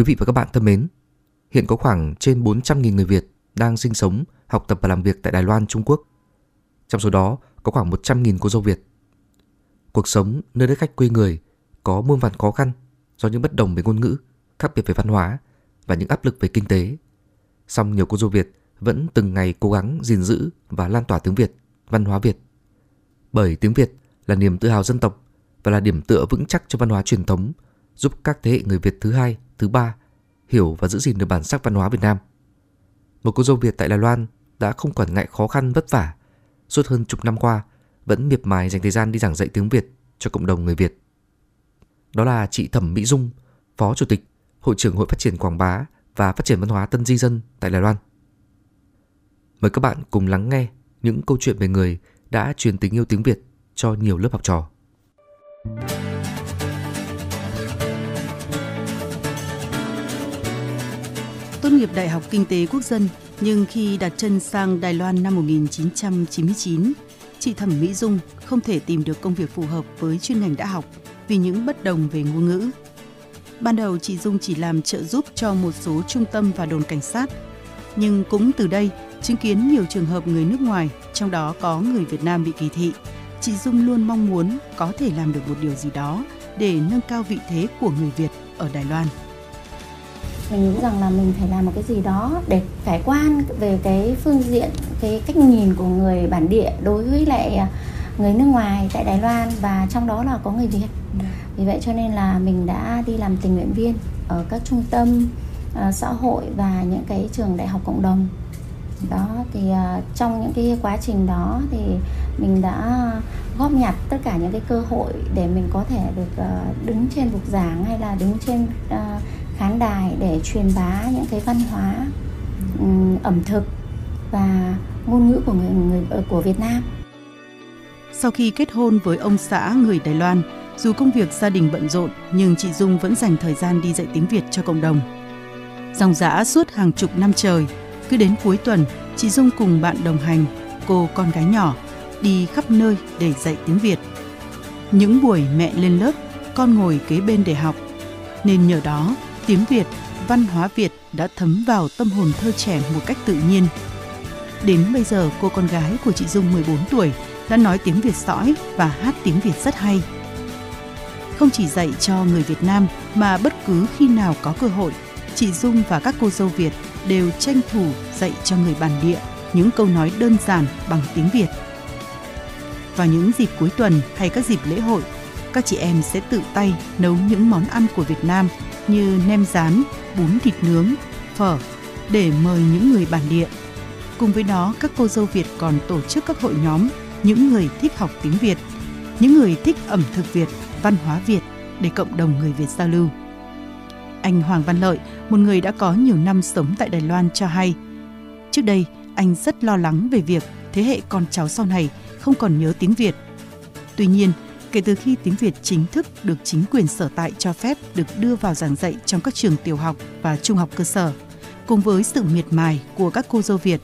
Quý vị và các bạn thân mến, hiện có khoảng trên 400.000 người Việt đang sinh sống, học tập và làm việc tại Đài Loan, Trung Quốc. Trong số đó có khoảng 100.000 cô dâu Việt. Cuộc sống nơi đất khách quê người có muôn vàn khó khăn do những bất đồng về ngôn ngữ, khác biệt về văn hóa và những áp lực về kinh tế. Song nhiều cô dâu Việt vẫn từng ngày cố gắng gìn giữ và lan tỏa tiếng Việt, văn hóa Việt. Bởi tiếng Việt là niềm tự hào dân tộc và là điểm tựa vững chắc cho văn hóa truyền thống, giúp các thế hệ người Việt thứ hai, thứ ba hiểu và giữ gìn được bản sắc văn hóa Việt Nam. Một cô dâu Việt tại Đài Loan đã không quản ngại khó khăn vất vả, suốt hơn chục năm qua vẫn miệt mài dành thời gian đi giảng dạy tiếng Việt cho cộng đồng người Việt. Đó là chị Thẩm Mỹ Dung, Phó Chủ tịch Hội trưởng Hội Phát triển Quảng bá và Phát triển Văn hóa Tân Di Dân tại Đài Loan. Mời các bạn cùng lắng nghe những câu chuyện về người đã truyền tình yêu tiếng Việt cho nhiều lớp học trò. Tốt nghiệp Đại học Kinh tế Quốc dân, nhưng khi đặt chân sang Đài Loan năm 1999, chị Thẩm Mỹ Dung không thể tìm được công việc phù hợp với chuyên ngành đã học vì những bất đồng về ngôn ngữ. Ban đầu chị Dung chỉ làm trợ giúp cho một số trung tâm và đồn cảnh sát, nhưng cũng từ đây chứng kiến nhiều trường hợp người nước ngoài, trong đó có người Việt Nam bị kỳ thị. Chị Dung luôn mong muốn có thể làm được một điều gì đó để nâng cao vị thế của người Việt ở Đài Loan mình nghĩ rằng là mình phải làm một cái gì đó để cải quan về cái phương diện cái cách nhìn của người bản địa đối với lại à, người nước ngoài tại Đài Loan và trong đó là có người Việt. Vì vậy cho nên là mình đã đi làm tình nguyện viên ở các trung tâm à, xã hội và những cái trường đại học cộng đồng. Đó thì à, trong những cái quá trình đó thì mình đã góp nhặt tất cả những cái cơ hội để mình có thể được à, đứng trên bục giảng hay là đứng trên khán đài để truyền bá những cái văn hóa ừ, ẩm thực và ngôn ngữ của người, người ờ, của Việt Nam. Sau khi kết hôn với ông xã người Đài Loan, dù công việc gia đình bận rộn nhưng chị Dung vẫn dành thời gian đi dạy tiếng Việt cho cộng đồng. Dòng dã suốt hàng chục năm trời, cứ đến cuối tuần, chị Dung cùng bạn đồng hành, cô con gái nhỏ, đi khắp nơi để dạy tiếng Việt. Những buổi mẹ lên lớp, con ngồi kế bên để học, nên nhờ đó tiếng Việt, văn hóa Việt đã thấm vào tâm hồn thơ trẻ một cách tự nhiên. Đến bây giờ, cô con gái của chị Dung 14 tuổi đã nói tiếng Việt sõi và hát tiếng Việt rất hay. Không chỉ dạy cho người Việt Nam mà bất cứ khi nào có cơ hội, chị Dung và các cô dâu Việt đều tranh thủ dạy cho người bản địa những câu nói đơn giản bằng tiếng Việt. Vào những dịp cuối tuần hay các dịp lễ hội, các chị em sẽ tự tay nấu những món ăn của Việt Nam như nem rán, bún thịt nướng, phở để mời những người bản địa. Cùng với đó, các cô dâu Việt còn tổ chức các hội nhóm những người thích học tiếng Việt, những người thích ẩm thực Việt, văn hóa Việt để cộng đồng người Việt giao lưu. Anh Hoàng Văn Lợi, một người đã có nhiều năm sống tại Đài Loan cho hay, trước đây anh rất lo lắng về việc thế hệ con cháu sau này không còn nhớ tiếng Việt. Tuy nhiên, kể từ khi tiếng Việt chính thức được chính quyền sở tại cho phép được đưa vào giảng dạy trong các trường tiểu học và trung học cơ sở, cùng với sự miệt mài của các cô dâu Việt,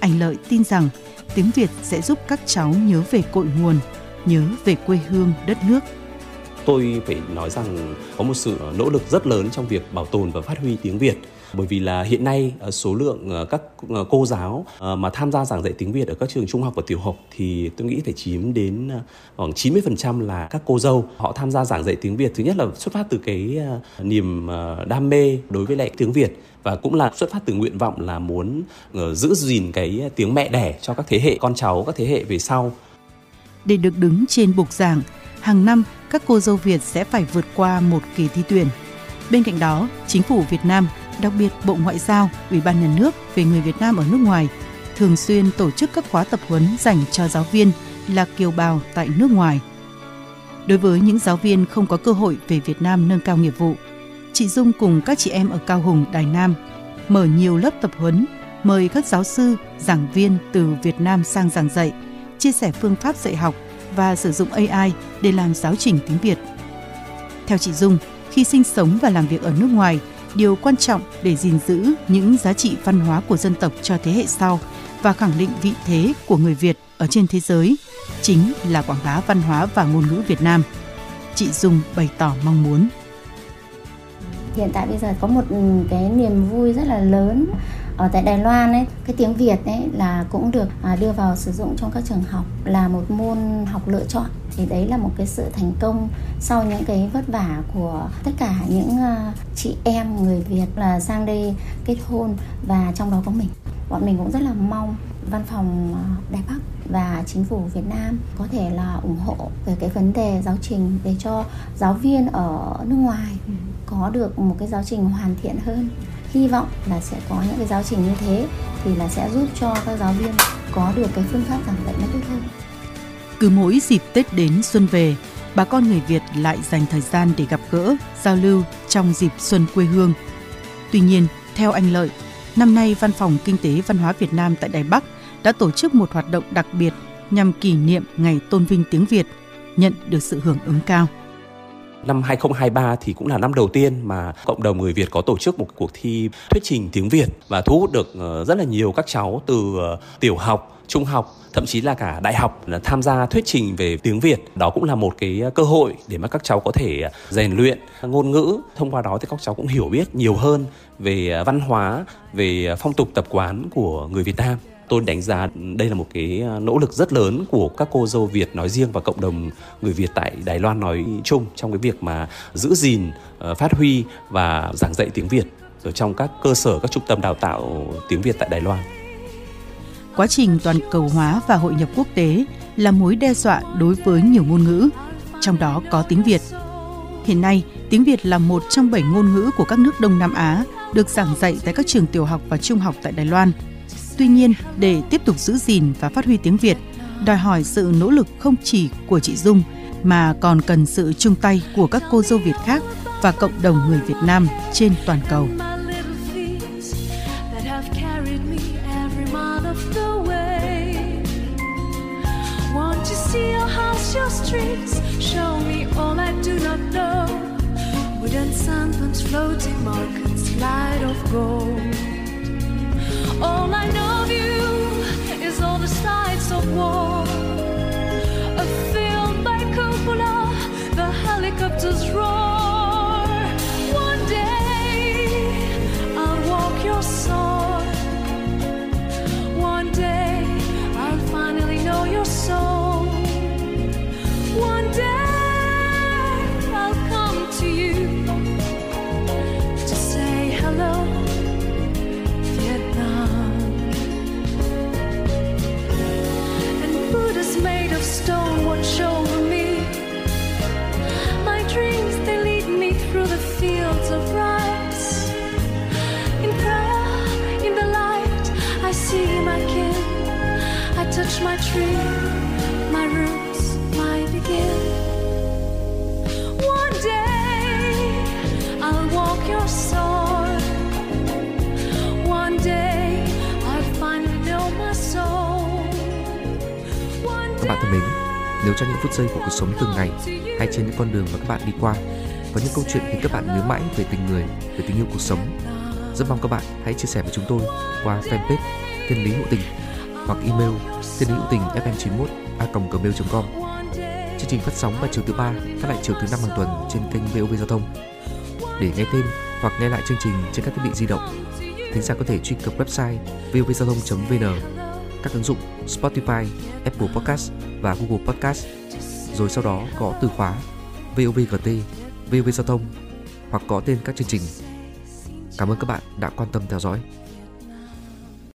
anh Lợi tin rằng tiếng Việt sẽ giúp các cháu nhớ về cội nguồn, nhớ về quê hương đất nước. tôi phải nói rằng có một sự nỗ lực rất lớn trong việc bảo tồn và phát huy tiếng Việt bởi vì là hiện nay ờ, số lượng ờ, các ờ, cô giáo mà tham gia giảng dạy tiếng Việt ở các trường trung học và tiểu học thì tôi nghĩ phải chiếm đến khoảng 90% là các cô dâu họ tham gia giảng dạy tiếng Việt thứ nhất là xuất phát từ cái niềm đam mê đối với lại tiếng Việt và cũng là xuất phát từ nguyện vọng là muốn giữ gìn cái tiếng mẹ đẻ cho các thế hệ con cháu các thế hệ về sau Để được đứng trên bục giảng, hàng năm các cô dâu Việt sẽ phải vượt qua một kỳ thi tuyển. Bên cạnh đó, chính phủ Việt Nam, đặc biệt Bộ Ngoại giao, Ủy ban Nhà nước về người Việt Nam ở nước ngoài thường xuyên tổ chức các khóa tập huấn dành cho giáo viên là kiều bào tại nước ngoài. Đối với những giáo viên không có cơ hội về Việt Nam nâng cao nghiệp vụ, chị Dung cùng các chị em ở Cao Hùng, Đài Nam mở nhiều lớp tập huấn, mời các giáo sư, giảng viên từ Việt Nam sang giảng dạy, chia sẻ phương pháp dạy học và sử dụng AI để làm giáo trình tiếng Việt. Theo chị Dung, khi sinh sống và làm việc ở nước ngoài, điều quan trọng để gìn giữ những giá trị văn hóa của dân tộc cho thế hệ sau và khẳng định vị thế của người Việt ở trên thế giới, chính là quảng bá văn hóa và ngôn ngữ Việt Nam. Chị Dung bày tỏ mong muốn. Hiện tại bây giờ có một ừ, cái niềm vui rất là lớn ở tại Đài Loan ấy cái tiếng Việt ấy là cũng được à, đưa vào sử dụng trong các trường học, là một môn học lựa chọn thì đấy là một cái sự thành công sau những cái vất vả của tất cả những à, chị em người Việt là sang đây kết hôn và trong đó có mình. Bọn mình cũng rất là mong văn phòng à, Đài Bắc và chính phủ Việt Nam có thể là ủng hộ về cái vấn đề giáo trình để cho giáo viên ở nước ngoài có được một cái giáo trình hoàn thiện hơn. Hy vọng là sẽ có những cái giáo trình như thế thì là sẽ giúp cho các giáo viên có được cái phương pháp giảng dạy nó tốt hơn. Cứ mỗi dịp Tết đến xuân về, bà con người Việt lại dành thời gian để gặp gỡ, giao lưu trong dịp xuân quê hương. Tuy nhiên, theo anh Lợi, năm nay Văn phòng Kinh tế Văn hóa Việt Nam tại Đài Bắc đã tổ chức một hoạt động đặc biệt nhằm kỷ niệm Ngày Tôn vinh tiếng Việt, nhận được sự hưởng ứng cao năm 2023 thì cũng là năm đầu tiên mà cộng đồng người Việt có tổ chức một cuộc thi thuyết trình tiếng Việt và thu hút được ờ, rất là nhiều các cháu từ ờ, tiểu học, trung học thậm chí là cả đại học là tham gia thuyết trình về tiếng Việt. Đó cũng là một cái ờ, cơ hội để mà các cháu có thể rèn luyện ngôn ngữ. Thông qua đó thì các cháu cũng hiểu biết nhiều hơn về văn hóa, về phong tục tập quán của người Việt Nam tôi đánh giá đây là một cái ờ, nỗ lực rất lớn của các cô dâu Việt nói riêng và cộng đồng người Việt tại Đài Loan nói chung trong cái việc mà giữ gìn, ờ, phát huy và giảng dạy tiếng Việt ở trong các cơ sở, các trung tâm đào tạo tiếng Việt tại Đài Loan. Quá trình toàn cầu hóa và hội nhập quốc tế là mối đe dọa đối với nhiều ngôn ngữ, trong đó có tiếng Việt. Hiện nay, tiếng Việt là một trong bảy ngôn ngữ của các nước Đông Nam Á được giảng dạy tại các trường tiểu học và trung học tại Đài Loan – Tuy nhiên, để tiếp tục giữ gìn và phát huy tiếng Việt, đòi hỏi sự nỗ lực không chỉ của chị Dung mà còn cần sự chung tay của các cô dâu Việt khác và cộng đồng người Việt Nam trên toàn cầu. Wooden sandbanks floating markets stone watch over me. My dreams, they lead me through the fields of rice. In prayer, in the light, I see my kin. I touch my tree, nếu trong những phút giây của cuộc sống từng ngày hay trên những con đường mà các bạn đi qua có những câu chuyện khiến các bạn nhớ mãi về tình người, về tình yêu cuộc sống, rất mong các bạn hãy chia sẻ với chúng tôi qua fanpage Thiên lý hữu tình hoặc email thiên lý hữu tình fm91 a gmail.com. Chương trình phát sóng vào chiều thứ ba, phát lại chiều thứ năm hàng tuần trên kênh VOV Giao thông. Để nghe thêm hoặc nghe lại chương trình trên các thiết bị di động, thính giả có thể truy cập website vovgiao thông.vn các ứng dụng Spotify, Apple Podcast và Google Podcast. Rồi sau đó có từ khóa VOVGT, VOV Giao thông hoặc có tên các chương trình. Cảm ơn các bạn đã quan tâm theo dõi.